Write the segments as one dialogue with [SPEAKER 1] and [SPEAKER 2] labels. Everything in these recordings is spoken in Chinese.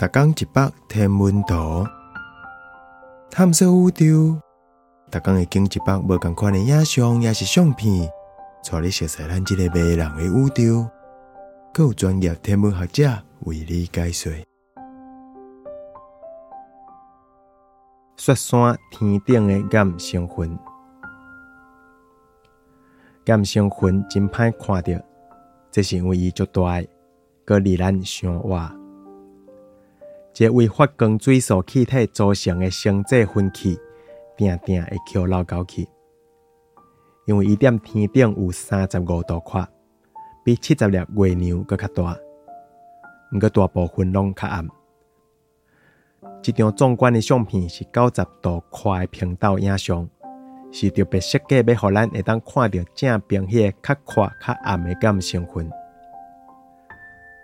[SPEAKER 1] 逐工一百天文图，探索宇宙。逐工会经一百无共款的影像，也是相片，带你熟悉咱即个迷人的宇宙。更有专业天文学者为你解说。雪山天顶的岩星云，岩星云真歹看着，这是因为伊足大，个离咱伤远。一个为发光水素气体组成的星际分气，定定会翘老高去，因为伊踮天顶有三十五度宽，比七十粒月亮搁较大，毋过大部分拢较暗。一张壮观的相片是九十度宽的平道影像，是特别设计要互咱会当看到正边迄个较宽较暗的岩星云。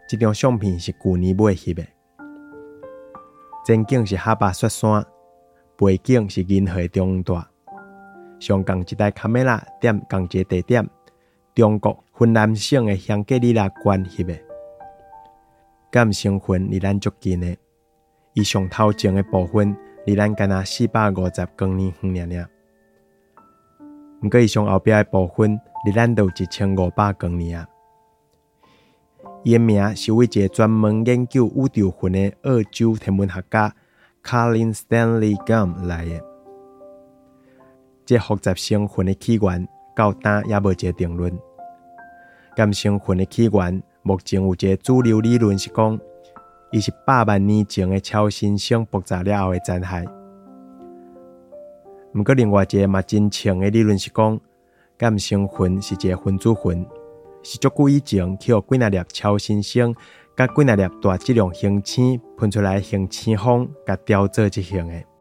[SPEAKER 1] 这张相片是旧年买翕的。前景是哈巴雪山，背景是银河中大。上共一台卡梅拉点共一个地点，中国云南省的香格里拉关翕的。岩星云离咱足近的，伊上头前的部分离咱干那四百五十光年远尔尔。毋过伊上后壁的部分离咱都一千五百光年啊。伊诶名是为一个专门研究宇宙云的澳洲天文学家 Colin Stanley Gum 来诶。这复杂星云的起源到今也无一个定论。岩星云的起源目前有一个主流理论是讲，伊是百万年前诶超新星爆炸了后诶残骸。毋过另外一个嘛真强诶理论是讲，岩星云是一个分子云。是足久以前去互几若粒超新星，甲几若粒大质量恒星喷出来恒星风，甲雕做一型的。